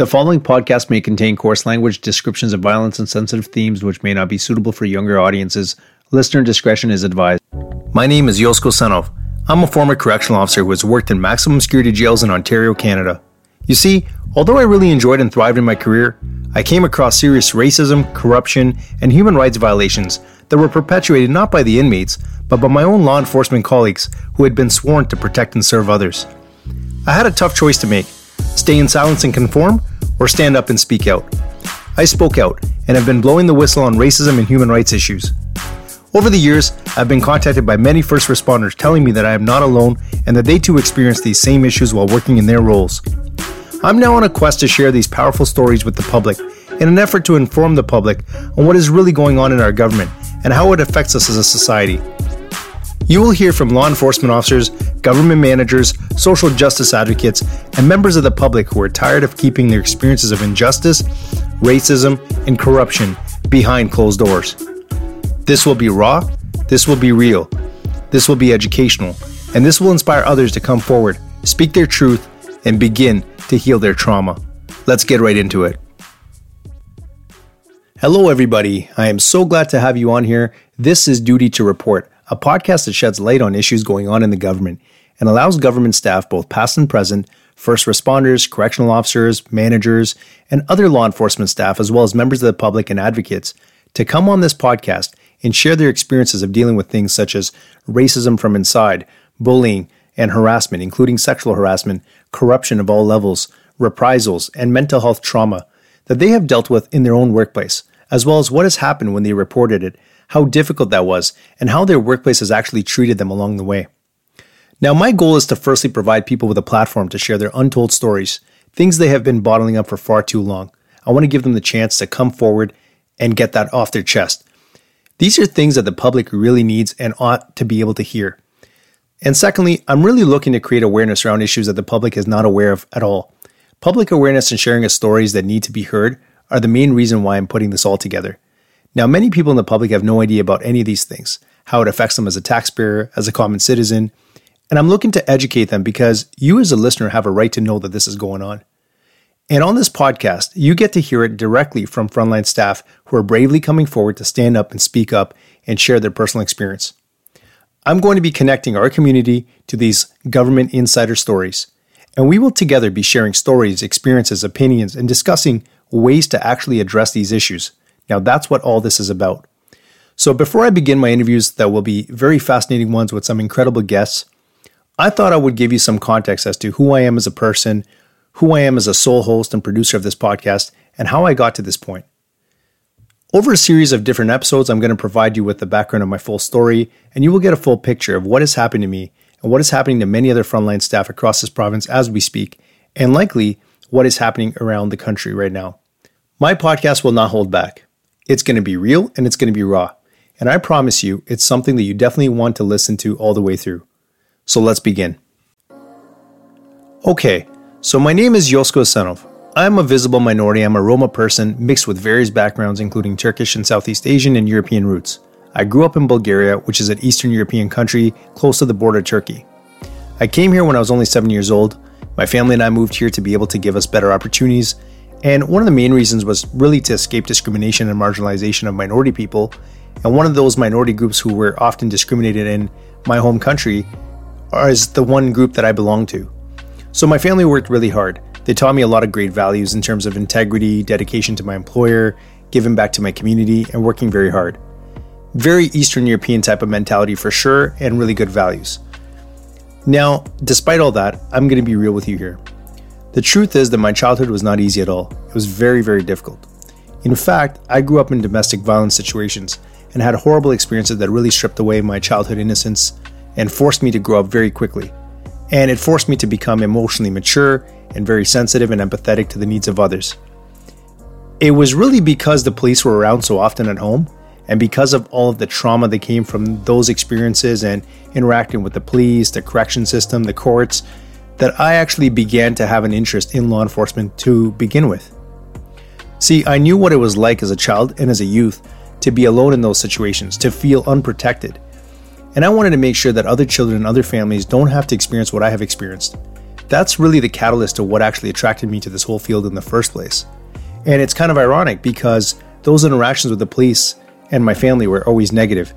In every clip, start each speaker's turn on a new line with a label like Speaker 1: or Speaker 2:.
Speaker 1: The following podcast may contain coarse language, descriptions of violence, and sensitive themes which may not be suitable for younger audiences. Listener discretion is advised. My name is Yosko Senov. I'm a former correctional officer who has worked in maximum security jails in Ontario, Canada. You see, although I really enjoyed and thrived in my career, I came across serious racism, corruption, and human rights violations that were perpetuated not by the inmates, but by my own law enforcement colleagues who had been sworn to protect and serve others. I had a tough choice to make stay in silence and conform, or stand up and speak out. I spoke out and have been blowing the whistle on racism and human rights issues. Over the years, I've been contacted by many first responders telling me that I am not alone and that they too experience these same issues while working in their roles. I'm now on a quest to share these powerful stories with the public in an effort to inform the public on what is really going on in our government and how it affects us as a society. You will hear from law enforcement officers, government managers, social justice advocates, and members of the public who are tired of keeping their experiences of injustice, racism, and corruption behind closed doors. This will be raw, this will be real, this will be educational, and this will inspire others to come forward, speak their truth, and begin to heal their trauma. Let's get right into it. Hello, everybody. I am so glad to have you on here. This is Duty to Report a podcast that sheds light on issues going on in the government and allows government staff, both past and present, first responders, correctional officers, managers, and other law enforcement staff, as well as members of the public and advocates, to come on this podcast and share their experiences of dealing with things such as racism from inside, bullying, and harassment, including sexual harassment, corruption of all levels, reprisals, and mental health trauma that they have dealt with in their own workplace, as well as what has happened when they reported it how difficult that was, and how their workplace has actually treated them along the way. Now, my goal is to firstly provide people with a platform to share their untold stories, things they have been bottling up for far too long. I want to give them the chance to come forward and get that off their chest. These are things that the public really needs and ought to be able to hear. And secondly, I'm really looking to create awareness around issues that the public is not aware of at all. Public awareness and sharing of stories that need to be heard are the main reason why I'm putting this all together. Now, many people in the public have no idea about any of these things, how it affects them as a taxpayer, as a common citizen, and I'm looking to educate them because you, as a listener, have a right to know that this is going on. And on this podcast, you get to hear it directly from frontline staff who are bravely coming forward to stand up and speak up and share their personal experience. I'm going to be connecting our community to these government insider stories, and we will together be sharing stories, experiences, opinions, and discussing ways to actually address these issues now, that's what all this is about. So, before I begin my interviews, that will be very fascinating ones with some incredible guests, I thought I would give you some context as to who I am as a person, who I am as a sole host and producer of this podcast, and how I got to this point. Over a series of different episodes, I'm going to provide you with the background of my full story, and you will get a full picture of what has happened to me and what is happening to many other frontline staff across this province as we speak, and likely what is happening around the country right now. My podcast will not hold back. It's going to be real and it's going to be raw. And I promise you, it's something that you definitely want to listen to all the way through. So let's begin. Okay, so my name is Yosko Senov. I'm a visible minority. I'm a Roma person mixed with various backgrounds, including Turkish and Southeast Asian and European roots. I grew up in Bulgaria, which is an Eastern European country close to the border of Turkey. I came here when I was only seven years old. My family and I moved here to be able to give us better opportunities and one of the main reasons was really to escape discrimination and marginalization of minority people. And one of those minority groups who were often discriminated in my home country is the one group that I belong to. So my family worked really hard. They taught me a lot of great values in terms of integrity, dedication to my employer, giving back to my community, and working very hard. Very Eastern European type of mentality for sure, and really good values. Now, despite all that, I'm going to be real with you here. The truth is that my childhood was not easy at all. It was very, very difficult. In fact, I grew up in domestic violence situations and had horrible experiences that really stripped away my childhood innocence and forced me to grow up very quickly. And it forced me to become emotionally mature and very sensitive and empathetic to the needs of others. It was really because the police were around so often at home and because of all of the trauma that came from those experiences and interacting with the police, the correction system, the courts, that I actually began to have an interest in law enforcement to begin with. See, I knew what it was like as a child and as a youth to be alone in those situations, to feel unprotected. And I wanted to make sure that other children and other families don't have to experience what I have experienced. That's really the catalyst to what actually attracted me to this whole field in the first place. And it's kind of ironic because those interactions with the police and my family were always negative.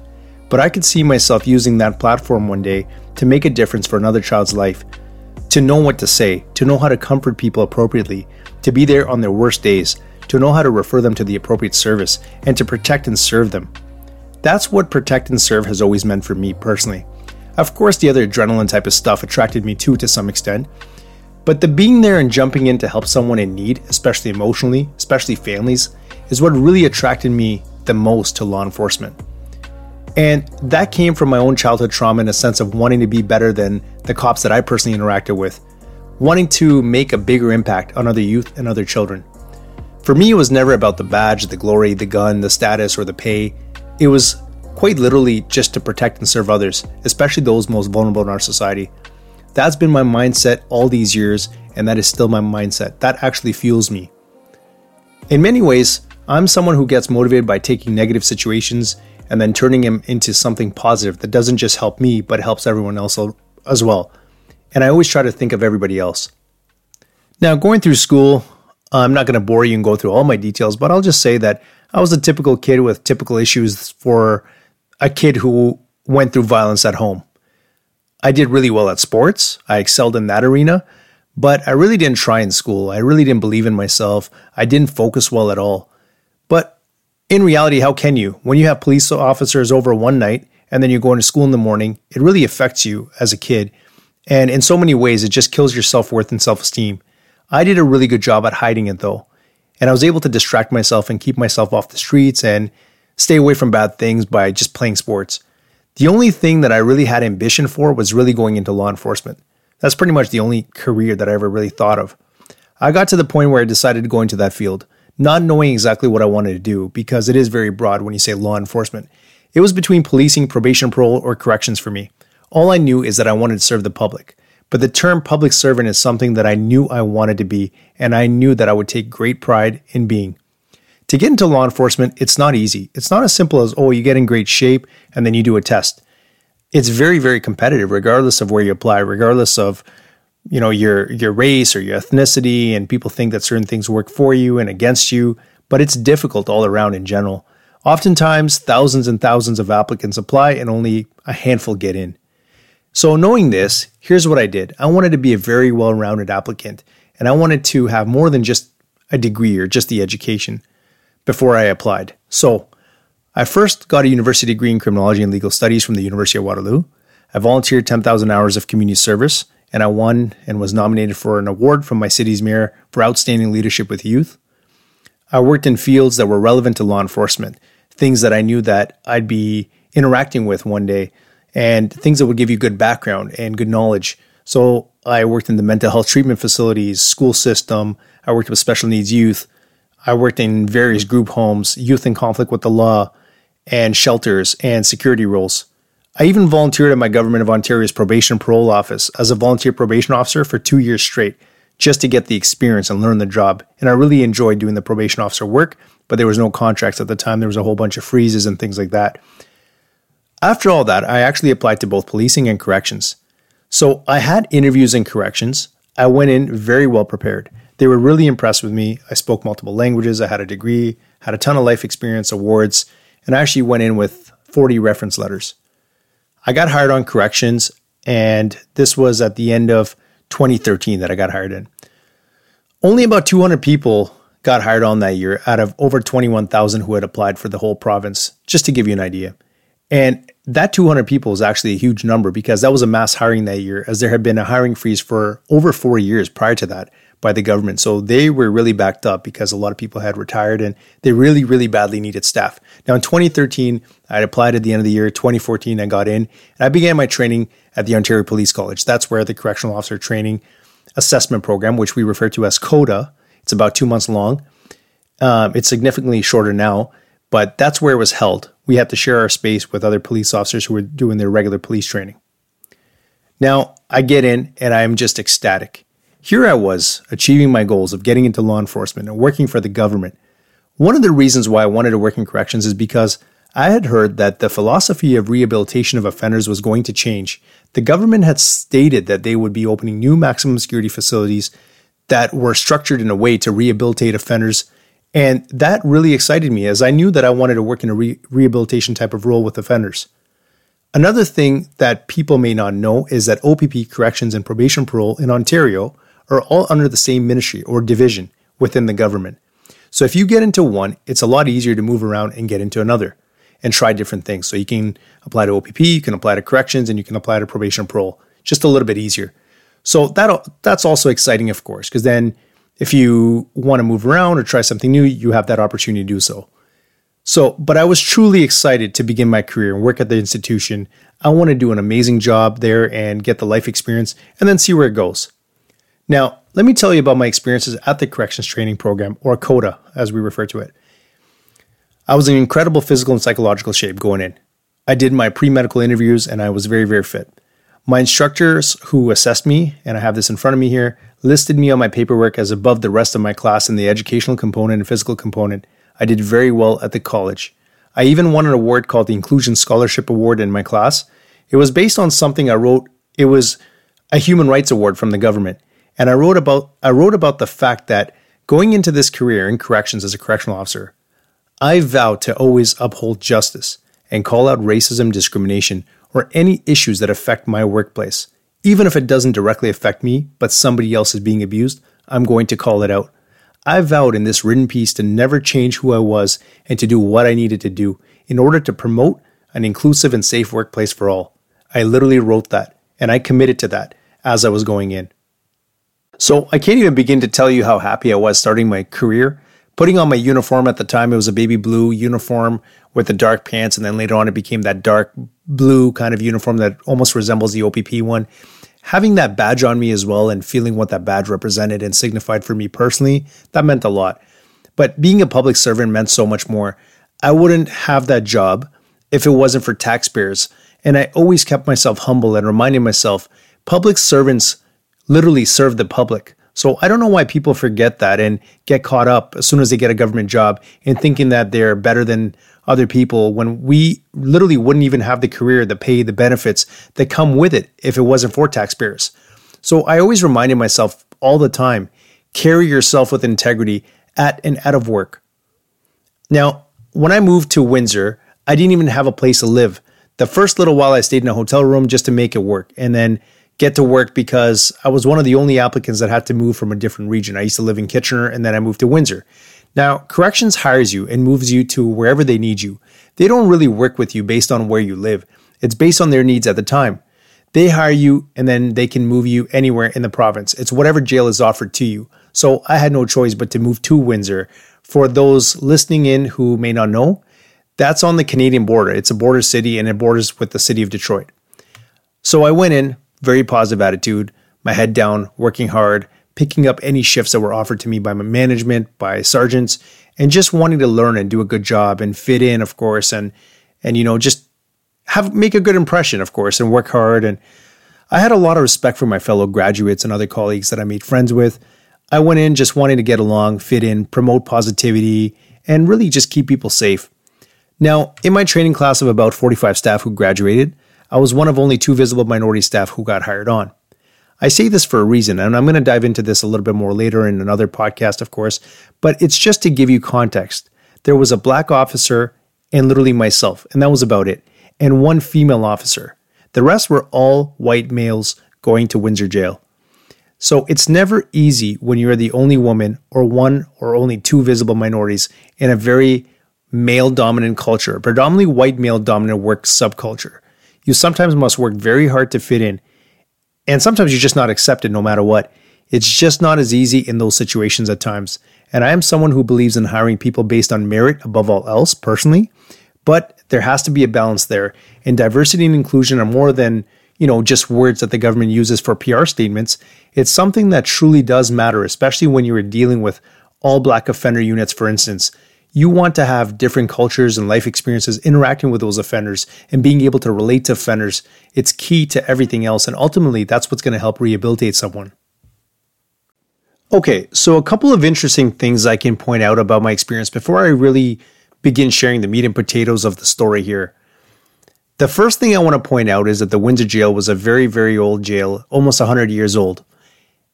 Speaker 1: But I could see myself using that platform one day to make a difference for another child's life, to know what to say, to know how to comfort people appropriately, to be there on their worst days, to know how to refer them to the appropriate service, and to protect and serve them. That's what protect and serve has always meant for me personally. Of course, the other adrenaline type of stuff attracted me too to some extent, but the being there and jumping in to help someone in need, especially emotionally, especially families, is what really attracted me the most to law enforcement. And that came from my own childhood trauma in a sense of wanting to be better than the cops that I personally interacted with, wanting to make a bigger impact on other youth and other children. For me, it was never about the badge, the glory, the gun, the status, or the pay. It was quite literally just to protect and serve others, especially those most vulnerable in our society. That's been my mindset all these years, and that is still my mindset. That actually fuels me. In many ways, I'm someone who gets motivated by taking negative situations and then turning them into something positive that doesn't just help me, but helps everyone else as well. And I always try to think of everybody else. Now, going through school, I'm not going to bore you and go through all my details, but I'll just say that I was a typical kid with typical issues for a kid who went through violence at home. I did really well at sports. I excelled in that arena, but I really didn't try in school. I really didn't believe in myself. I didn't focus well at all. But in reality, how can you? When you have police officers over one night and then you're going to school in the morning, it really affects you as a kid. And in so many ways, it just kills your self worth and self esteem. I did a really good job at hiding it though. And I was able to distract myself and keep myself off the streets and stay away from bad things by just playing sports. The only thing that I really had ambition for was really going into law enforcement. That's pretty much the only career that I ever really thought of. I got to the point where I decided to go into that field, not knowing exactly what I wanted to do because it is very broad when you say law enforcement. It was between policing, probation, parole, or corrections for me. All I knew is that I wanted to serve the public. But the term public servant is something that I knew I wanted to be, and I knew that I would take great pride in being. To get into law enforcement, it's not easy. It's not as simple as, oh, you get in great shape and then you do a test. It's very, very competitive, regardless of where you apply, regardless of you know your your race or your ethnicity and people think that certain things work for you and against you but it's difficult all around in general oftentimes thousands and thousands of applicants apply and only a handful get in so knowing this here's what i did i wanted to be a very well-rounded applicant and i wanted to have more than just a degree or just the education before I applied. So, I first got a university degree in criminology and legal studies from the University of Waterloo. I volunteered 10,000 hours of community service, and I won and was nominated for an award from my city's mayor for outstanding leadership with youth. I worked in fields that were relevant to law enforcement, things that I knew that I'd be interacting with one day, and things that would give you good background and good knowledge. So I worked in the mental health treatment facilities, school system. I worked with special needs youth. I worked in various group homes, youth in conflict with the law, and shelters and security roles. I even volunteered at my Government of Ontario's probation parole office as a volunteer probation officer for two years straight, just to get the experience and learn the job. And I really enjoyed doing the probation officer work, but there was no contracts at the time. There was a whole bunch of freezes and things like that. After all that, I actually applied to both policing and corrections. So I had interviews in corrections. I went in very well prepared. They were really impressed with me. I spoke multiple languages, I had a degree, had a ton of life experience, awards, and I actually went in with 40 reference letters. I got hired on corrections, and this was at the end of 2013 that I got hired in. Only about 200 people got hired on that year out of over 21,000 who had applied for the whole province, just to give you an idea. And that 200 people is actually a huge number because that was a mass hiring that year, as there had been a hiring freeze for over four years prior to that by the government. So they were really backed up because a lot of people had retired and they really, really badly needed staff. Now in 2013, I applied at the end of the year. 2014, I got in and I began my training at the Ontario Police College. That's where the Correctional Officer Training Assessment Program, which we refer to as COTA, it's about two months long. Um, it's significantly shorter now, but that's where it was held. We had to share our space with other police officers who were doing their regular police training. Now, I get in and I'm just ecstatic. Here I was, achieving my goals of getting into law enforcement and working for the government. One of the reasons why I wanted to work in corrections is because I had heard that the philosophy of rehabilitation of offenders was going to change. The government had stated that they would be opening new maximum security facilities that were structured in a way to rehabilitate offenders. And that really excited me as I knew that I wanted to work in a re- rehabilitation type of role with offenders. Another thing that people may not know is that OPP corrections and probation parole in Ontario are all under the same ministry or division within the government. So if you get into one, it's a lot easier to move around and get into another and try different things. So you can apply to OPP, you can apply to corrections, and you can apply to probation parole. Just a little bit easier. So that that's also exciting, of course, because then if you want to move around or try something new, you have that opportunity to do so. So, but I was truly excited to begin my career and work at the institution. I want to do an amazing job there and get the life experience and then see where it goes. Now, let me tell you about my experiences at the Corrections Training Program, or COTA, as we refer to it. I was in incredible physical and psychological shape going in. I did my pre medical interviews and I was very, very fit. My instructors who assessed me, and I have this in front of me here, listed me on my paperwork as above the rest of my class in the educational component and physical component. I did very well at the college. I even won an award called the Inclusion Scholarship Award in my class. It was based on something I wrote. It was a human rights award from the government. And I wrote about I wrote about the fact that going into this career in corrections as a correctional officer, I vow to always uphold justice and call out racism, discrimination, or any issues that affect my workplace. Even if it doesn't directly affect me, but somebody else is being abused, I'm going to call it out. I vowed in this written piece to never change who I was and to do what I needed to do in order to promote an inclusive and safe workplace for all. I literally wrote that, and I committed to that as I was going in. So I can't even begin to tell you how happy I was starting my career putting on my uniform at the time, it was a baby blue uniform with the dark pants, and then later on it became that dark blue kind of uniform that almost resembles the OPP one. Having that badge on me as well and feeling what that badge represented and signified for me personally, that meant a lot. But being a public servant meant so much more. I wouldn't have that job if it wasn't for taxpayers. And I always kept myself humble and reminding myself public servants literally serve the public. So I don't know why people forget that and get caught up as soon as they get a government job in thinking that they're better than other people when we literally wouldn't even have the career, the pay, the benefits that come with it if it wasn't for taxpayers. So I always reminded myself all the time carry yourself with integrity at and out of work. Now, when I moved to Windsor, I didn't even have a place to live. The first little while I stayed in a hotel room just to make it work. And then get to work because I was one of the only applicants that had to move from a different region. I used to live in Kitchener and then I moved to Windsor. Now, corrections hires you and moves you to wherever they need you. They don't really work with you based on where you live. It's based on their needs at the time. They hire you and then they can move you anywhere in the province. It's whatever jail is offered to you. So I had no choice but to move to Windsor. For those listening in who may not know, that's on the Canadian border. It's a border city and it borders with the city of Detroit. So I went in, very positive attitude, my head down, working hard, picking up any shifts that were offered to me by my management, by sergeants, and just wanting to learn and do a good job and fit in, of course, and and you know just have make a good impression, of course, and work hard. And I had a lot of respect for my fellow graduates and other colleagues that I made friends with. I went in just wanting to get along, fit in, promote positivity, and really just keep people safe. Now, in my training class of about 45 staff who graduated, I was one of only two visible minority staff who got hired on. I say this for a reason, and I'm going to dive into this a little bit more later in another podcast, of course, but it's just to give you context. There was a black officer and literally myself, and that was about it, and one female officer. The rest were all white males going to Windsor Jail. So it's never easy when you're the only woman or one or only two visible minorities in a very male dominant culture, predominantly white male dominant work subculture. You sometimes must work very hard to fit in, and sometimes you're just not accepted no matter what. It's just not as easy in those situations at times. And I am someone who believes in hiring people based on merit above all else, personally. But there has to be a balance there. And diversity and inclusion are more than, you know, just words that the government uses for PR statements. It's something that truly does matter, especially when you are dealing with all black offender units, for instance you want to have different cultures and life experiences interacting with those offenders and being able to relate to offenders. It's key to everything else. And ultimately, that's what's going to help rehabilitate someone. Okay, so a couple of interesting things I can point out about my experience before I really begin sharing the meat and potatoes of the story here. The first thing I want to point out is that the Windsor jail was a very, very old jail, almost 100 years old.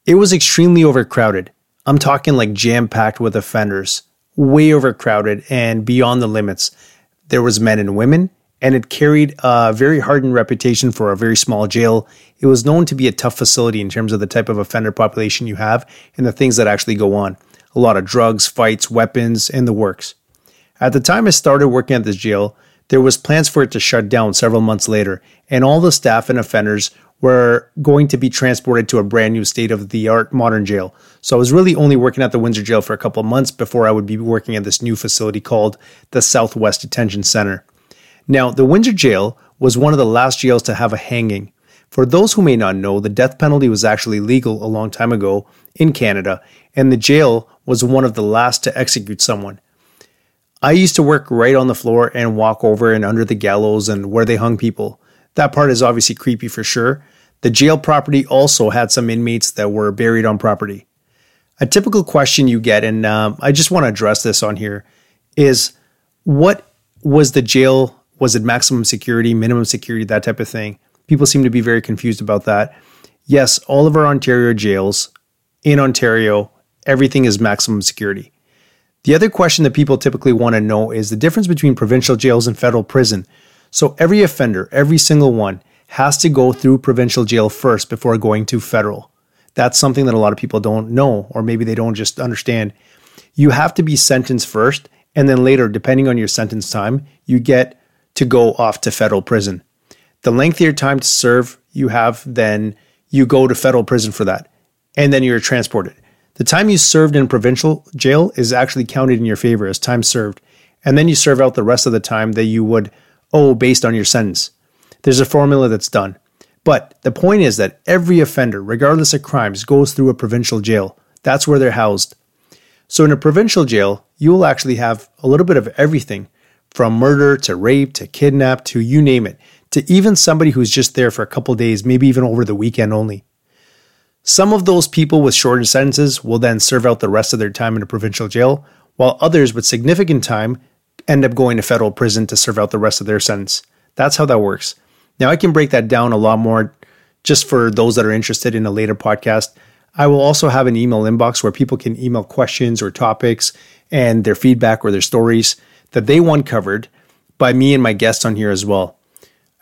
Speaker 1: It was extremely overcrowded. I'm talking like jam packed with offenders, way overcrowded and beyond the limits. There was men and women, and it carried a very hardened reputation for a very small jail. It was known to be a tough facility in terms of the type of offender population you have and the things that actually go on. A lot of drugs, fights, weapons, and the works. At the time I started working at this jail, there was plans for it to shut down several months later, and all the staff and offenders were going to be transported to a brand new state of the art modern jail. So I was really only working at the Windsor jail for a couple of months before I would be working at this new facility called the Southwest Detention Center. Now, the Windsor jail was one of the last jails to have a hanging. For those who may not know, the death penalty was actually legal a long time ago in Canada, and the jail was one of the last to execute someone. I used to work right on the floor and walk over and under the gallows and where they hung people. That part is obviously creepy for sure. The jail property also had some inmates that were buried on property. A typical question you get, and um, I just want to address this on here, is what was the jail? Was it maximum security, minimum security, that type of thing? People seem to be very confused about that. Yes, all of our Ontario jails in Ontario, everything is maximum security. The other question that people typically want to know is the difference between provincial jails and federal prison. So every offender, every single one, has to go through provincial jail first before going to federal. That's something that a lot of people don't know, or maybe they don't just understand. You have to be sentenced first, and then later, depending on your sentence time, you get to go off to federal prison. The lengthier time to serve you have, then you go to federal prison for that, and then you're transported. The time you served in provincial jail is actually counted in your favor as time served, and then you serve out the rest of the time that you would owe based on your sentence. There's a formula that's done. But the point is that every offender, regardless of crimes, goes through a provincial jail. That's where they're housed. So in a provincial jail, you will actually have a little bit of everything from murder to rape to kidnap to you name it, to even somebody who's just there for a couple days, maybe even over the weekend only. Some of those people with shortened sentences will then serve out the rest of their time in a provincial jail, while others with significant time end up going to federal prison to serve out the rest of their sentence. That's how that works. Now, I can break that down a lot more just for those that are interested in a later podcast. I will also have an email inbox where people can email questions or topics and their feedback or their stories that they want covered by me and my guests on here as well.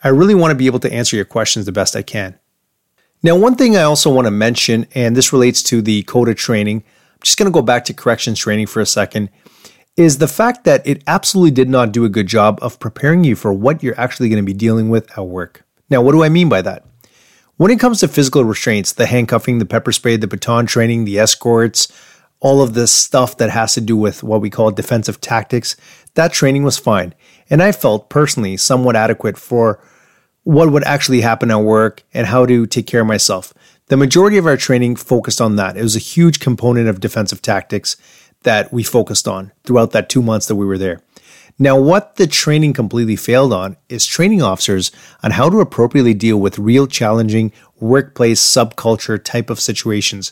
Speaker 1: I really want to be able to answer your questions the best I can. Now, one thing I also want to mention, and this relates to the COTA training, I'm just going to go back to corrections training for a second, is the fact that it absolutely did not do a good job of preparing you for what you're actually going to be dealing with at work. Now, what do I mean by that? When it comes to physical restraints, the handcuffing, the pepper spray, the baton training, the escorts, all of this stuff that has to do with what we call defensive tactics, that training was fine. And I felt personally somewhat adequate for what would actually happen at work and how to take care of myself. The majority of our training focused on that. It was a huge component of defensive tactics that we focused on throughout that two months that we were there. Now, what the training completely failed on is training officers on how to appropriately deal with real challenging workplace subculture type of situations,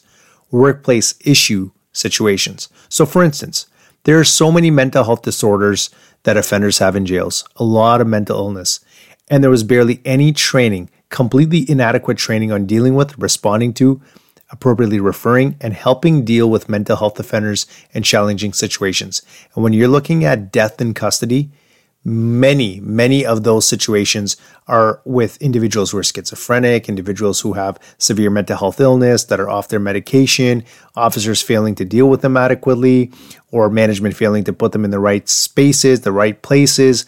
Speaker 1: workplace issue situations. So, for instance, there are so many mental health disorders that offenders have in jails, a lot of mental illness and there was barely any training, completely inadequate training on dealing with, responding to, appropriately referring, and helping deal with mental health offenders and challenging situations. And when you're looking at death in custody, many, many of those situations are with individuals who are schizophrenic, individuals who have severe mental health illness that are off their medication, officers failing to deal with them adequately, or management failing to put them in the right spaces, the right places.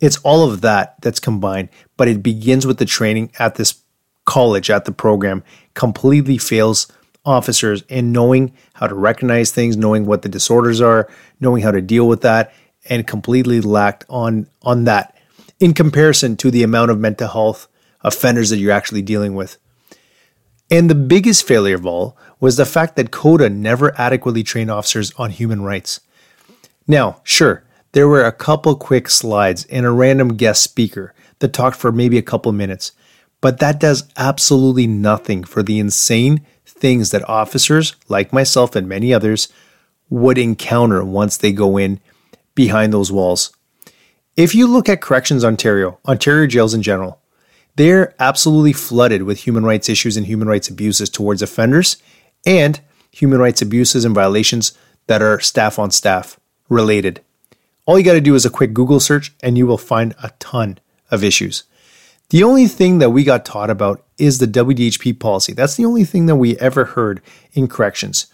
Speaker 1: It's all of that that's combined, but it begins with the training at this college, at the program, completely fails officers in knowing how to recognize things, knowing what the disorders are, knowing how to deal with that, and completely lacked on on that in comparison to the amount of mental health offenders that you're actually dealing with. And the biggest failure of all was the fact that COTA never adequately trained officers on human rights. Now, sure, there were a couple quick slides and a random guest speaker that talked for maybe a couple minutes, but that does absolutely nothing for the insane things that officers, like myself and many others, would encounter once they go in behind those walls. If you look at Corrections Ontario, Ontario jails in general, they're absolutely flooded with human rights issues and human rights abuses towards offenders and human rights abuses and violations that are staff on staff related. All you got to do is a quick Google search and you will find a ton of issues. The only thing that we got taught about is the WDHP policy. That's the only thing that we ever heard in corrections,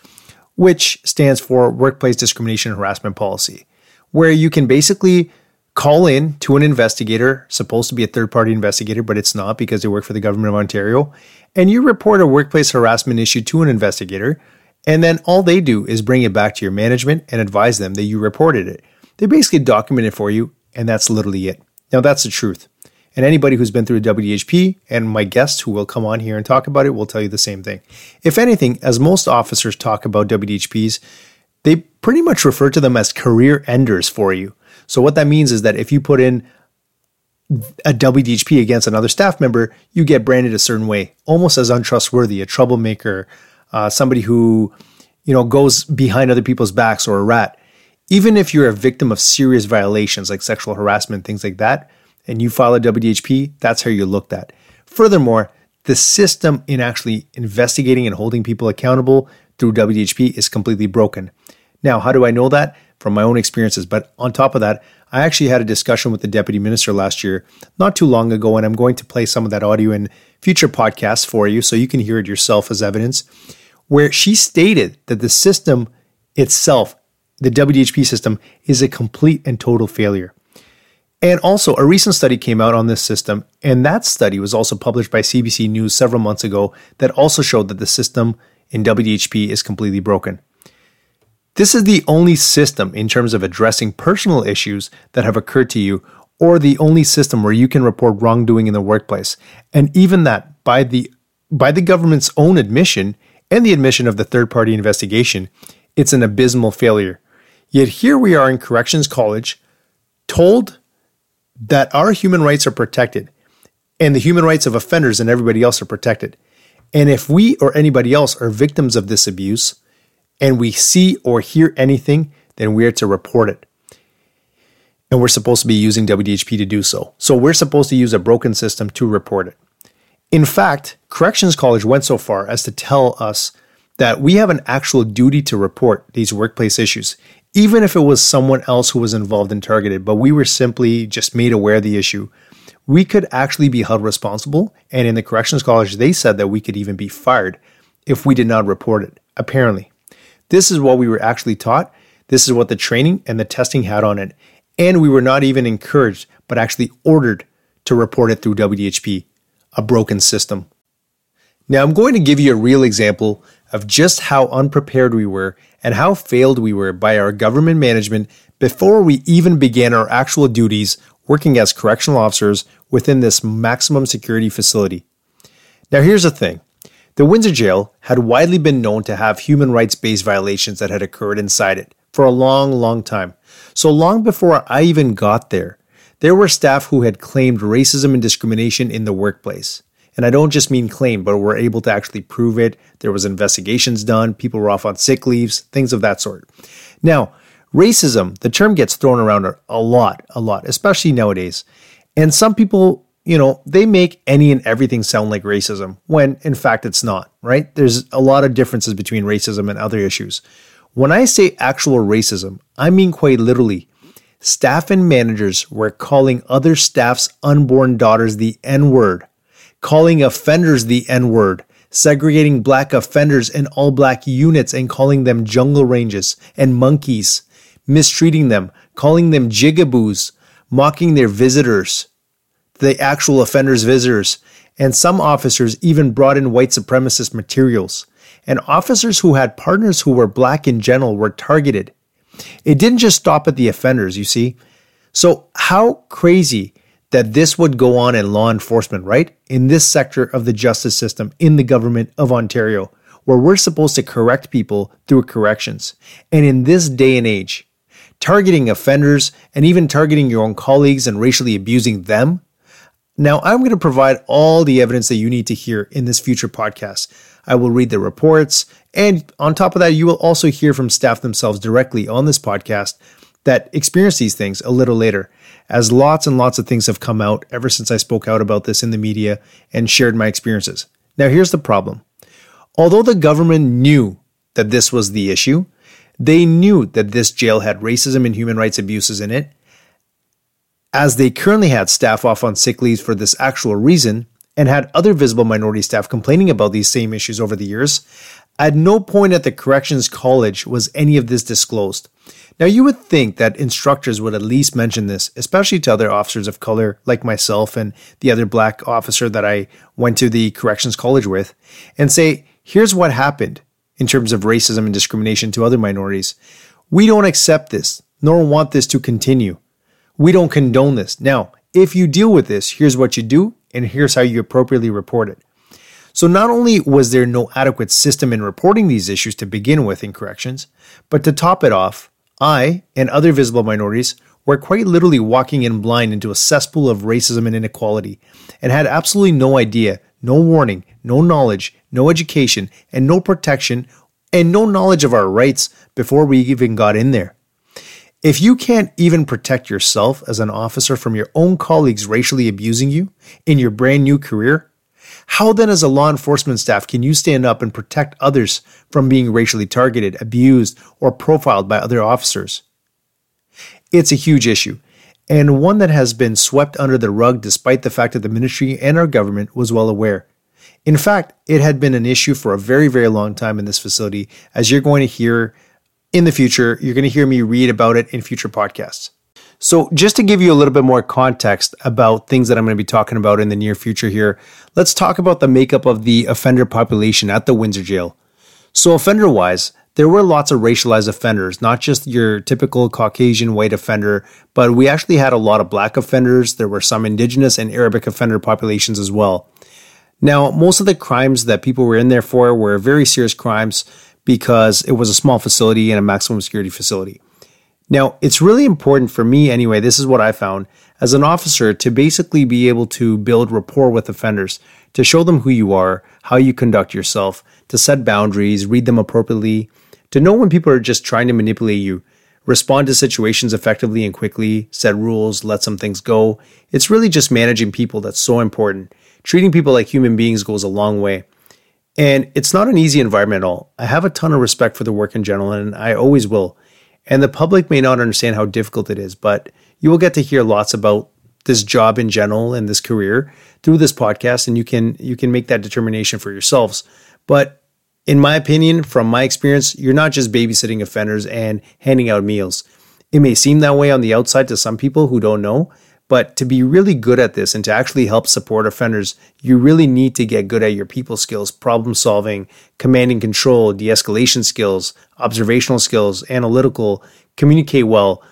Speaker 1: which stands for Workplace Discrimination and Harassment Policy, where you can basically call in to an investigator, supposed to be a third party investigator, but it's not because they work for the government of Ontario, and you report a workplace harassment issue to an investigator, and then all they do is bring it back to your management and advise them that you reported it. They basically document it for you, and that's literally it. Now, that's the truth. And anybody who's been through a WDHP and my guests who will come on here and talk about it will tell you the same thing. If anything, as most officers talk about WDHPs, they pretty much refer to them as career enders for you. So what that means is that if you put in a WDHP against another staff member, you get branded a certain way, almost as untrustworthy, a troublemaker, uh, somebody who, you know, goes behind other people's backs or a rat. Even if you're a victim of serious violations like sexual harassment, things like that, and you a WDHP, that's how you're looked at. Furthermore, the system in actually investigating and holding people accountable through WDHP is completely broken. Now, how do I know that? From my own experiences. But on top of that, I actually had a discussion with the deputy minister last year, not too long ago, and I'm going to play some of that audio in future podcasts for you so you can hear it yourself as evidence, where she stated that the system itself, the WDHP system, is a complete and total failure. And also, a recent study came out on this system, and that study was also published by CBC News several months ago that also showed that the system in WDHP is completely broken. This is the only system in terms of addressing personal issues that have occurred to you, or the only system where you can report wrongdoing in the workplace. And even that, by the by the government's own admission and the admission of the third party investigation, it's an abysmal failure. Yet here we are in Corrections College, told that our human rights are protected and the human rights of offenders and everybody else are protected. And if we or anybody else are victims of this abuse and we see or hear anything, then we are to report it. And we're supposed to be using WDHP to do so. So we're supposed to use a broken system to report it. In fact, Corrections College went so far as to tell us that we have an actual duty to report these workplace issues, even if it was someone else who was involved and targeted, but we were simply just made aware of the issue, we could actually be held responsible. And in the Corrections College, they said that we could even be fired if we did not report it, apparently. This is what we were actually taught. This is what the training and the testing had on it. And we were not even encouraged, but actually ordered to report it through WDHP, a broken system. Now, I'm going to give you a real example of just how unprepared we were and how failed we were by our government management before we even began our actual duties working as correctional officers within this maximum security facility. Now, here's the thing the Windsor Jail had widely been known to have human rights based violations that had occurred inside it for a long, long time. So long before I even got there, there were staff who had claimed racism and discrimination in the workplace. And I don't just mean claim, but were able to actually prove it. There was investigations done, people were off on sick leaves, things of that sort. Now, racism, the term gets thrown around a lot, a lot, especially nowadays. And some people, you know, they make any and everything sound like racism when in fact it's not, right? There's a lot of differences between racism and other issues. When I say actual racism, I mean quite literally staff and managers were calling other staff's unborn daughters the N word calling offenders the N word, segregating black offenders in all black units and calling them jungle ranges and monkeys, mistreating them, calling them jigaboos, mocking their visitors, the actual offenders' visitors, and some officers even brought in white supremacist materials. And officers who had partners who were black in general were targeted. It didn't just stop at the offenders, you see. So, how crazy that this would go on in law enforcement, right? In this sector of the justice system in the government of Ontario, where we're supposed to correct people through corrections. And in this day and age, targeting offenders and even targeting your own colleagues and racially abusing them. Now, I'm going to provide all the evidence that you need to hear in this future podcast. I will read the reports. And on top of that, you will also hear from staff themselves directly on this podcast that experienced these things a little later, as lots and lots of things have come out ever since I spoke out about this in the media and shared my experiences. Now, here's the problem. Although the government knew that this was the issue, they knew that this jail had racism and human rights abuses in it. As they currently had staff off on sick leave for this actual reason, and had other visible minority staff complaining about these same issues over the years, at no point at the Corrections College was any of this disclosed. Now, you would think that instructors would at least mention this, especially to other officers of color like myself and the other black officer that I went to the Corrections College with, and say, here's what happened in terms of racism and discrimination to other minorities. We don't accept this, nor want this to continue. We don't condone this. Now, if you deal with this, here's what you do, and here's how you appropriately report it. So not only was there no adequate system in reporting these issues to begin with in corrections, but to top it off, I and other visible minorities were quite literally walking in blind into a cesspool of racism and inequality and had absolutely no idea, no warning, no knowledge, no education, and no protection and no knowledge of our rights before we even got in there. If you can't even protect yourself as an officer from your own colleagues racially abusing you in your brand new career, how then, as a law enforcement staff, can you stand up and protect others from being racially targeted, abused, or profiled by other officers? It's a huge issue, and one that has been swept under the rug despite the fact that the ministry and our government was well aware. In fact, it had been an issue for a very, very long time in this facility, as you're going to hear in the future. You're going to hear me read about it in future podcasts. So, just to give you a little bit more context about things that I'm going to be talking about in the near future here, let's talk about the makeup of the offender population at the Windsor Jail. So, offender wise, there were lots of racialized offenders, not just your typical Caucasian white offender, but we actually had a lot of black offenders. There were some indigenous and Arabic offender populations as well. Now, most of the crimes that people were in there for were very serious crimes because it was a small facility and a maximum security facility. Now, it's really important for me, anyway, this is what I found as an officer to basically be able to build rapport with offenders, to show them who you are, how you conduct yourself, to set boundaries, read them appropriately, to know when people are just trying to manipulate you, respond to situations effectively and quickly, set rules, let some things go. It's really just managing people that's so important. Treating people like human beings goes a long way. And it's not an easy environment at all. I have a ton of respect for the work in general, and I always will. And the public may not understand how difficult it is, but you will get to hear lots about this job in general and this career through this podcast and you can you can make that determination for yourselves. But in my opinion, from my experience, you're not just babysitting offenders and handing out meals. It may seem that way on the outside to some people who don't know, but to be really good at this and to actually help support offenders, you really need to get good at your people skills, problem solving, commanding control, de escalation skills, observational skills, analytical, communicate well.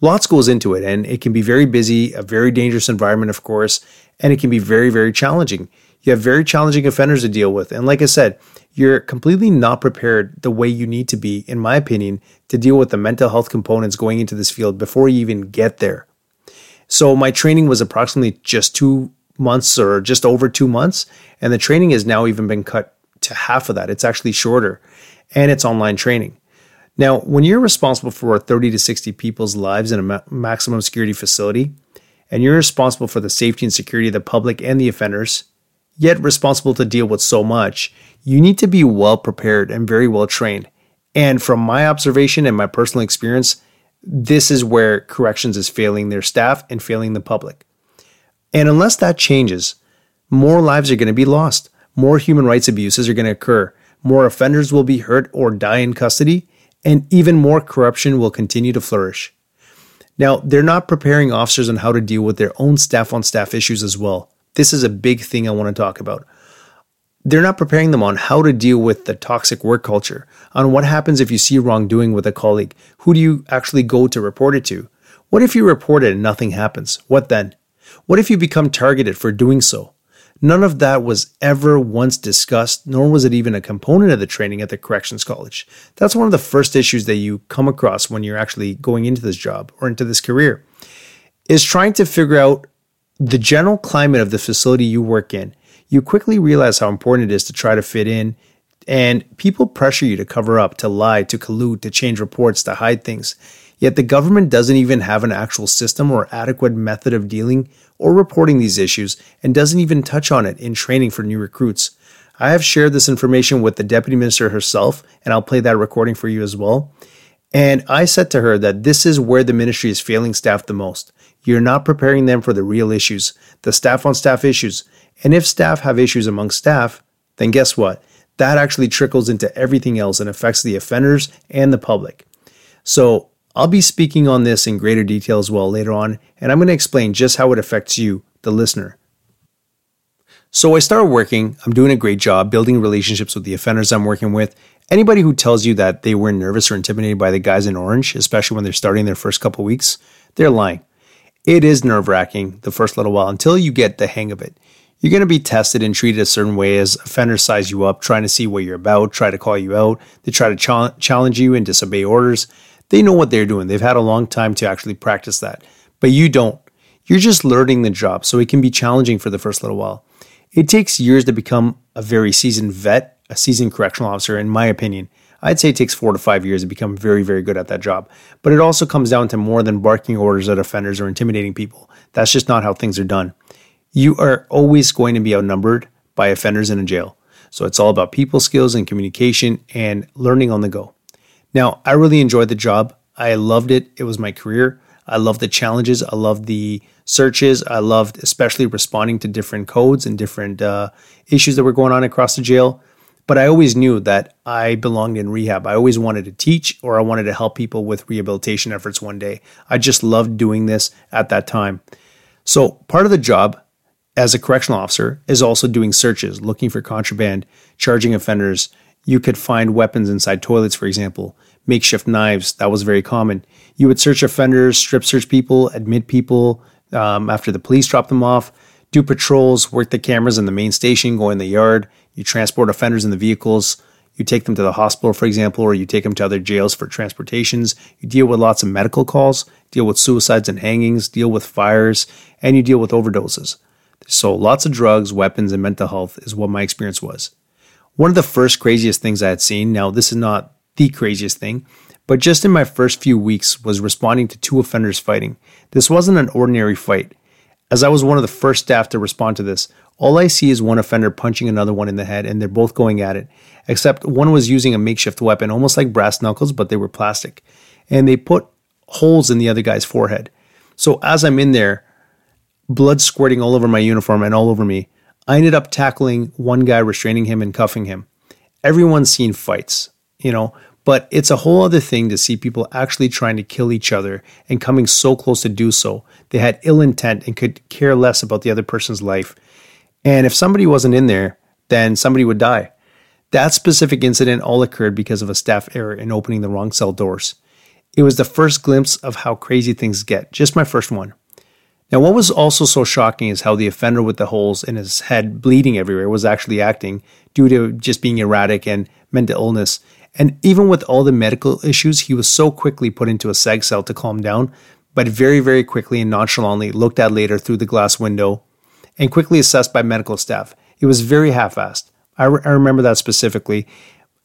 Speaker 1: Lots goes into it, and it can be very busy, a very dangerous environment, of course, and it can be very, very challenging. You have very challenging offenders to deal with. And like I said, you're completely not prepared the way you need to be, in my opinion, to deal with the mental health components going into this field before you even get there. So my training was approximately just two months or just over two months. And the training has now even been cut to half of that. It's actually shorter and it's online training. Now, when you're responsible for 30 to 60 people's lives in a ma- maximum security facility, and you're responsible for the safety and security of the public and the offenders, yet responsible to deal with so much, you need to be well prepared and very well trained. And from my observation and my personal experience, this is where corrections is failing their staff and failing the public. And unless that changes, more lives are going to be lost, more human rights abuses are going to occur, more offenders will be hurt or die in custody, and even more corruption will continue to flourish. Now, they're not preparing officers on how to deal with their own staff on staff issues as well. This is a big thing I want to talk about they're not preparing them on how to deal with the toxic work culture, on what happens if you see wrongdoing with a colleague. Who do you actually go to report it to? What if you report it and nothing happens? What then? What if you become targeted for doing so? None of that was ever once discussed, nor was it even a component of the training at the Corrections College. That's one of the first issues that you come across when you're actually going into this job or into this career, is trying to figure out the general climate of the facility you work in you quickly realize how important it is to try to fit in. And people pressure you to cover up, to lie, to collude, to change reports, to hide things. Yet the government doesn't even have an actual system or adequate method of dealing or reporting these issues and doesn't even touch on it in training for new recruits. I have shared this information with the deputy minister herself, and I'll play that recording for you as well. And I said to her that this is where the ministry is failing staff the most. You're not preparing them for the real issues, the staff on staff issues. And if staff have issues among staff, then guess what? That actually trickles into everything else and affects the offenders and the public. So I'll be speaking on this in greater detail as well later on, and I'm going to explain just how it affects you, the listener. So I started working. I'm doing a great job building relationships with the offenders I'm working with. Anybody who tells you that they were nervous or intimidated by the guys in orange, especially when they're starting their first couple weeks, they're lying. It is nerve wracking the first little while until you get the hang of it. You're going to be tested and treated a certain way as offenders size you up, trying to see what you're about, try to call you out. They try to ch- challenge you and disobey orders. They know what they're doing. They've had a long time to actually practice that. But you don't. You're just learning the job, so it can be challenging for the first little while. It takes years to become a very seasoned vet, a seasoned correctional officer, in my opinion. I'd say it takes four to five years to become very, very good at that job. But it also comes down to more than barking orders at offenders or intimidating people. That's just not how things are done. You are always going to be outnumbered by offenders in a jail. So it's all about people skills and communication and learning on the go. Now, I really enjoyed the job. I loved it. It was my career. I loved the challenges. I loved the searches. I loved especially responding to different codes and different uh, issues that were going on across the jail. But I always knew that I belonged in rehab. I always wanted to teach or I wanted to help people with rehabilitation efforts one day. I just loved doing this at that time. So, part of the job as a correctional officer is also doing searches, looking for contraband, charging offenders. You could find weapons inside toilets, for example makeshift knives. That was very common. You would search offenders, strip search people, admit people um, after the police drop them off, do patrols, work the cameras in the main station, go in the yard. You transport offenders in the vehicles. You take them to the hospital, for example, or you take them to other jails for transportations. You deal with lots of medical calls, deal with suicides and hangings, deal with fires, and you deal with overdoses. So, lots of drugs, weapons, and mental health is what my experience was. One of the first craziest things I had seen, now, this is not the craziest thing, but just in my first few weeks was responding to two offenders fighting. This wasn't an ordinary fight. As I was one of the first staff to respond to this, all I see is one offender punching another one in the head and they're both going at it. Except one was using a makeshift weapon, almost like brass knuckles, but they were plastic. And they put holes in the other guy's forehead. So as I'm in there, blood squirting all over my uniform and all over me, I ended up tackling one guy, restraining him and cuffing him. Everyone's seen fights, you know, but it's a whole other thing to see people actually trying to kill each other and coming so close to do so. They had ill intent and could care less about the other person's life. And if somebody wasn't in there, then somebody would die. That specific incident all occurred because of a staff error in opening the wrong cell doors. It was the first glimpse of how crazy things get, just my first one. Now, what was also so shocking is how the offender with the holes in his head bleeding everywhere was actually acting due to just being erratic and mental illness and even with all the medical issues, he was so quickly put into a seg cell to calm down, but very, very quickly and nonchalantly looked at later through the glass window and quickly assessed by medical staff. It was very half assed. I, re- I remember that specifically.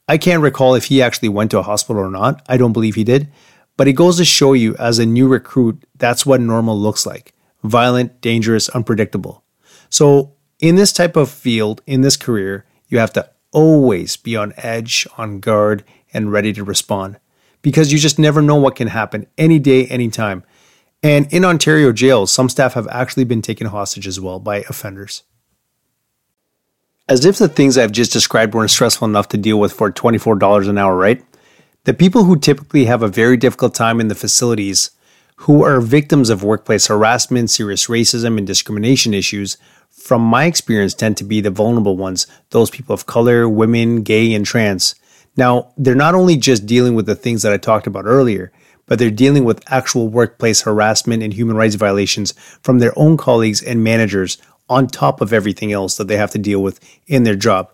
Speaker 1: I can't recall if he actually went to a hospital or not. I don't believe he did. But it goes to show you, as a new recruit, that's what normal looks like violent, dangerous, unpredictable. So, in this type of field, in this career, you have to always be on edge, on guard, and ready to respond because you just never know what can happen any day, anytime. And in Ontario jails, some staff have actually been taken hostage as well by offenders. As if the things I've just described weren't stressful enough to deal with for $24 an hour, right? The people who typically have a very difficult time in the facilities, who are victims of workplace harassment, serious racism, and discrimination issues, from my experience, tend to be the vulnerable ones those people of color, women, gay, and trans. Now, they're not only just dealing with the things that I talked about earlier, but they're dealing with actual workplace harassment and human rights violations from their own colleagues and managers on top of everything else that they have to deal with in their job.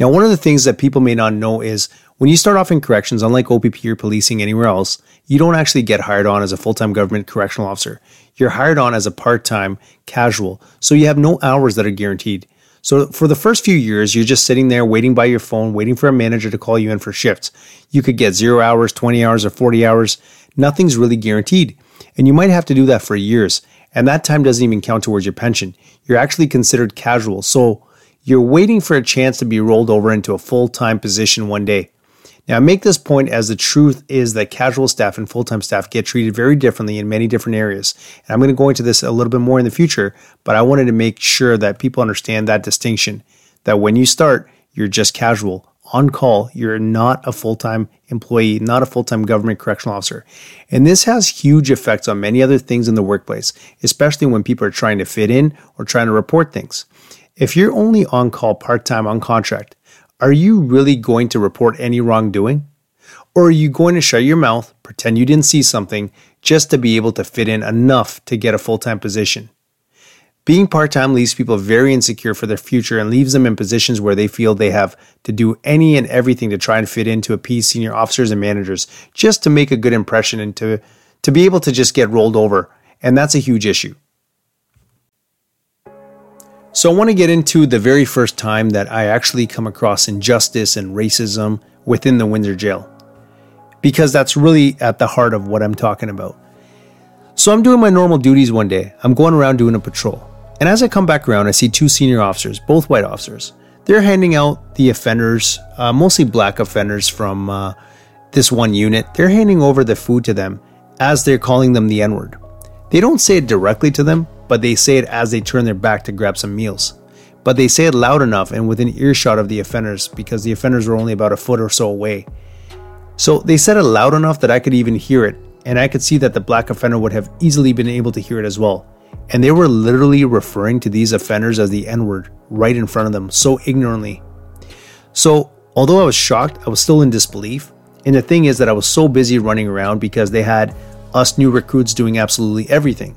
Speaker 1: Now, one of the things that people may not know is when you start off in corrections, unlike OPP or policing anywhere else, you don't actually get hired on as a full time government correctional officer. You're hired on as a part time casual, so you have no hours that are guaranteed. So for the first few years, you're just sitting there waiting by your phone, waiting for a manager to call you in for shifts. You could get zero hours, 20 hours, or 40 hours. Nothing's really guaranteed. And you might have to do that for years. And that time doesn't even count towards your pension. You're actually considered casual. So you're waiting for a chance to be rolled over into a full time position one day. Now, I make this point as the truth is that casual staff and full time staff get treated very differently in many different areas. And I'm going to go into this a little bit more in the future, but I wanted to make sure that people understand that distinction that when you start, you're just casual. On call, you're not a full time employee, not a full time government correctional officer. And this has huge effects on many other things in the workplace, especially when people are trying to fit in or trying to report things. If you're only on call part time on contract, are you really going to report any wrongdoing? Or are you going to shut your mouth, pretend you didn't see something, just to be able to fit in enough to get a full time position? Being part time leaves people very insecure for their future and leaves them in positions where they feel they have to do any and everything to try and fit in to appease senior officers and managers just to make a good impression and to, to be able to just get rolled over. And that's a huge issue. So, I want to get into the very first time that I actually come across injustice and racism within the Windsor jail, because that's really at the heart of what I'm talking about. So, I'm doing my normal duties one day. I'm going around doing a patrol. And as I come back around, I see two senior officers, both white officers. They're handing out the offenders, uh, mostly black offenders from uh, this one unit. They're handing over the food to them as they're calling them the N word. They don't say it directly to them, but they say it as they turn their back to grab some meals. But they say it loud enough and within earshot of the offenders because the offenders were only about a foot or so away. So they said it loud enough that I could even hear it, and I could see that the black offender would have easily been able to hear it as well. And they were literally referring to these offenders as the N word right in front of them, so ignorantly. So, although I was shocked, I was still in disbelief. And the thing is that I was so busy running around because they had us new recruits doing absolutely everything.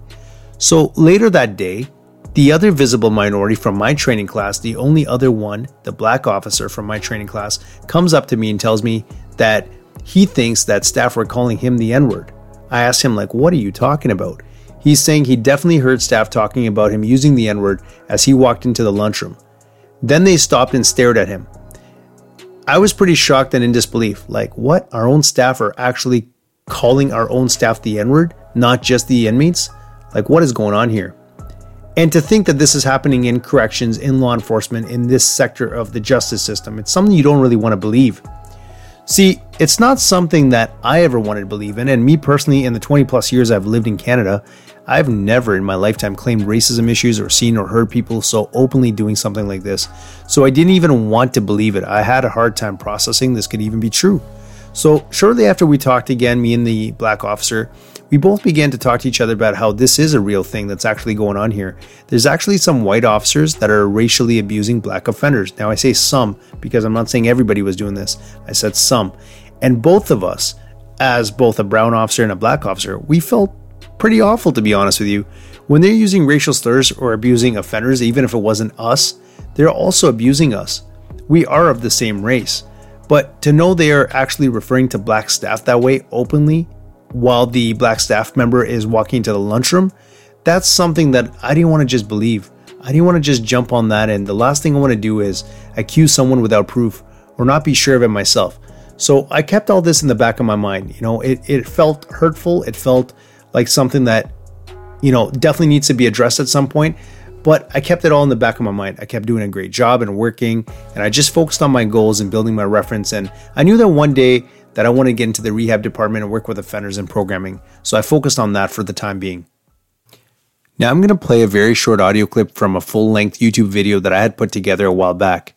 Speaker 1: So later that day, the other visible minority from my training class, the only other one, the black officer from my training class, comes up to me and tells me that he thinks that staff were calling him the N word. I asked him, like, what are you talking about? He's saying he definitely heard staff talking about him using the N word as he walked into the lunchroom. Then they stopped and stared at him. I was pretty shocked and in disbelief. Like, what? Our own staff are actually calling our own staff the N word, not just the inmates? Like, what is going on here? And to think that this is happening in corrections, in law enforcement, in this sector of the justice system, it's something you don't really want to believe. See, it's not something that I ever wanted to believe in, and me personally, in the 20 plus years I've lived in Canada, I've never in my lifetime claimed racism issues or seen or heard people so openly doing something like this. So I didn't even want to believe it. I had a hard time processing this could even be true. So, shortly after we talked again, me and the black officer, we both began to talk to each other about how this is a real thing that's actually going on here. There's actually some white officers that are racially abusing black offenders. Now, I say some because I'm not saying everybody was doing this, I said some. And both of us, as both a brown officer and a black officer, we felt pretty awful to be honest with you. When they're using racial slurs or abusing offenders, even if it wasn't us, they're also abusing us. We are of the same race. But to know they are actually referring to black staff that way openly while the black staff member is walking into the lunchroom, that's something that I didn't want to just believe. I didn't want to just jump on that, and the last thing I want to do is accuse someone without proof or not be sure of it myself. So I kept all this in the back of my mind. You know, it, it felt hurtful. It felt like something that, you know, definitely needs to be addressed at some point. But I kept it all in the back of my mind. I kept doing a great job and working, and I just focused on my goals and building my reference. And I knew that one day that I wanted to get into the rehab department and work with offenders in programming. So I focused on that for the time being. Now I'm going to play a very short audio clip from a full length YouTube video that I had put together a while back.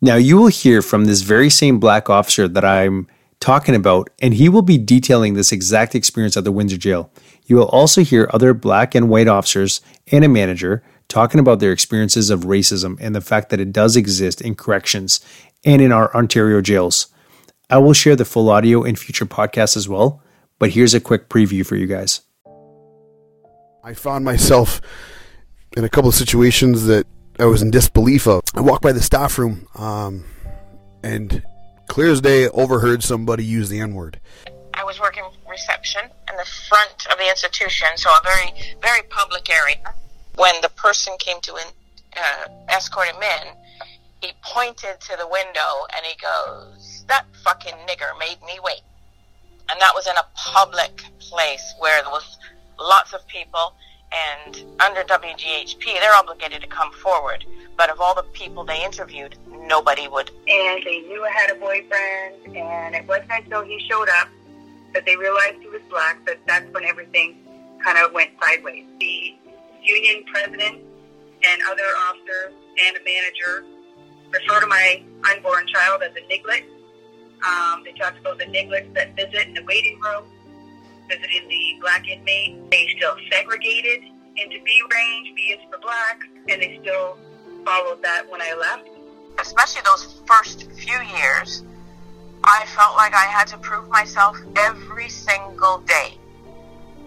Speaker 1: Now you will hear from this very same black officer that I'm talking about, and he will be detailing this exact experience at the Windsor jail. You will also hear other black and white officers and a manager talking about their experiences of racism and the fact that it does exist in corrections and in our Ontario jails. I will share the full audio in future podcasts as well, but here's a quick preview for you guys.
Speaker 2: I found myself in a couple of situations that I was in disbelief of. I walked by the staff room um, and clear as day overheard somebody use the N word.
Speaker 3: I was working reception in the front of the institution, so a very, very public area. When the person came to in, uh, escort him in, he pointed to the window and he goes, "That fucking nigger made me wait." And that was in a public place where there was lots of people and under WDHP, they're obligated to come forward. But of all the people they interviewed, nobody would.
Speaker 4: And they knew I had a boyfriend, and it wasn't until he showed up that they realized he was black that that's when everything kind of went sideways. The union president and other officers and a manager refer to my unborn child as a niglet. Um, they talked about the niglets that visit in the waiting room visiting the black inmates. They still segregated into B range, B is for black, and they still followed that when I left.
Speaker 3: Especially those first few years, I felt like I had to prove myself every single day.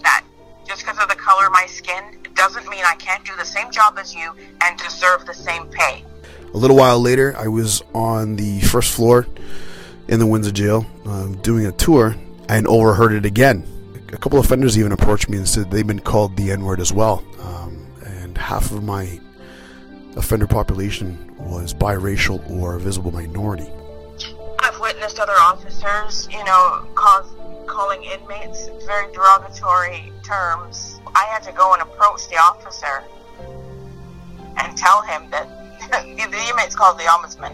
Speaker 3: That just because of the color of my skin, doesn't mean I can't do the same job as you and deserve the same pay.
Speaker 2: A little while later, I was on the first floor in the Windsor jail um, doing a tour and overheard it again a couple of offenders even approached me and said they've been called the N word as well. Um, and half of my offender population was biracial or a visible minority.
Speaker 3: I've witnessed other officers, you know, cause, calling inmates very derogatory terms. I had to go and approach the officer and tell him that the inmate's called the ombudsman.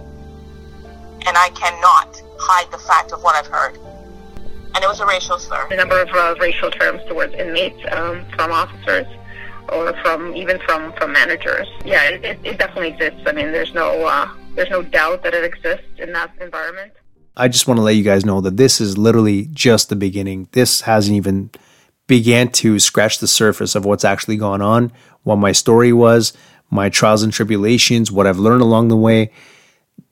Speaker 3: And I cannot hide the fact of what I've heard and it was a racial slur.
Speaker 4: A number of uh, racial terms towards inmates um, from officers or from even from from managers. Yeah, it, it, it definitely exists. I mean, there's no uh, there's no doubt that it exists in that environment.
Speaker 1: I just want to let you guys know that this is literally just the beginning. This hasn't even began to scratch the surface of what's actually gone on, what my story was, my trials and tribulations, what I've learned along the way.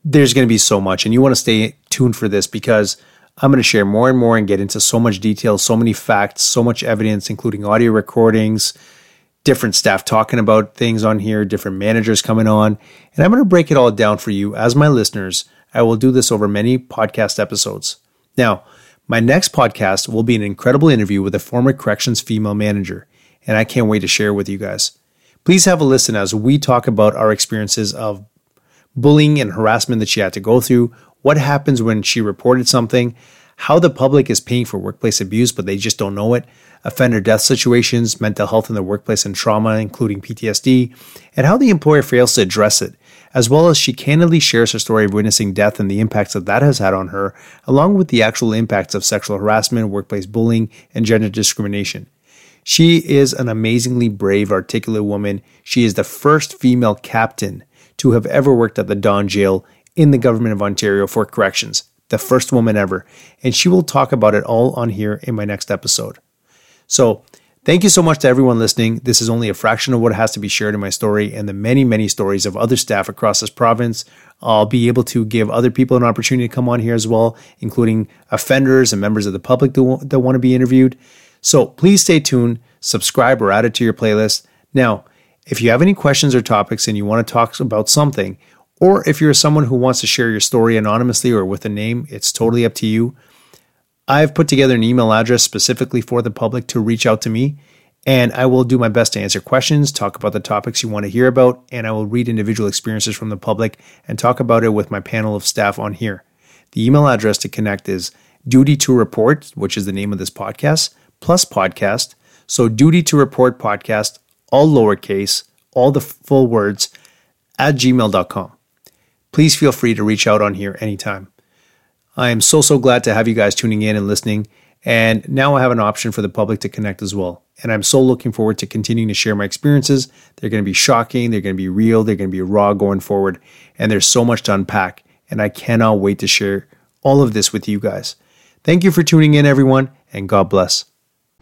Speaker 1: There's going to be so much, and you want to stay tuned for this because I'm going to share more and more and get into so much detail, so many facts, so much evidence, including audio recordings, different staff talking about things on here, different managers coming on. And I'm going to break it all down for you as my listeners. I will do this over many podcast episodes. Now, my next podcast will be an incredible interview with a former corrections female manager, and I can't wait to share with you guys. Please have a listen as we talk about our experiences of bullying and harassment that she had to go through, what happens when she reported something, how the public is paying for workplace abuse, but they just don't know it, offender death situations, mental health in the workplace and trauma, including PTSD, and how the employer fails to address it, as well as she candidly shares her story of witnessing death and the impacts that that has had on her, along with the actual impacts of sexual harassment, workplace bullying, and gender discrimination. She is an amazingly brave, articulate woman. She is the first female captain to have ever worked at the Don Jail in the government of Ontario for corrections, the first woman ever. And she will talk about it all on here in my next episode. So, thank you so much to everyone listening. This is only a fraction of what has to be shared in my story and the many, many stories of other staff across this province. I'll be able to give other people an opportunity to come on here as well, including offenders and members of the public that, want to be interviewed. So, please stay tuned, subscribe, or add it to your playlist. Now, if you have any questions or topics and you want to talk about something, or if you're someone who wants to share your story anonymously or with a name, it's totally up to you. I've put together an email address specifically for the public to reach out to me, and I will do my best to answer questions, talk about the topics you want to hear about, and I will read individual experiences from the public and talk about it with my panel of staff on here. The email address to connect is duty to report, which is the name of this podcast, plus podcast. So duty to report podcast, all lowercase, all the full words at gmail.com please feel free to reach out on here anytime. I am so, so glad to have you guys tuning in and listening. And now I have an option for the public to connect as well. And I'm so looking forward to continuing to share my experiences. They're going to be shocking, they're going to be real, they're going to be raw going forward. And there's so much to unpack. And I cannot wait to share all of this with you guys. Thank you for tuning in, everyone, and God bless.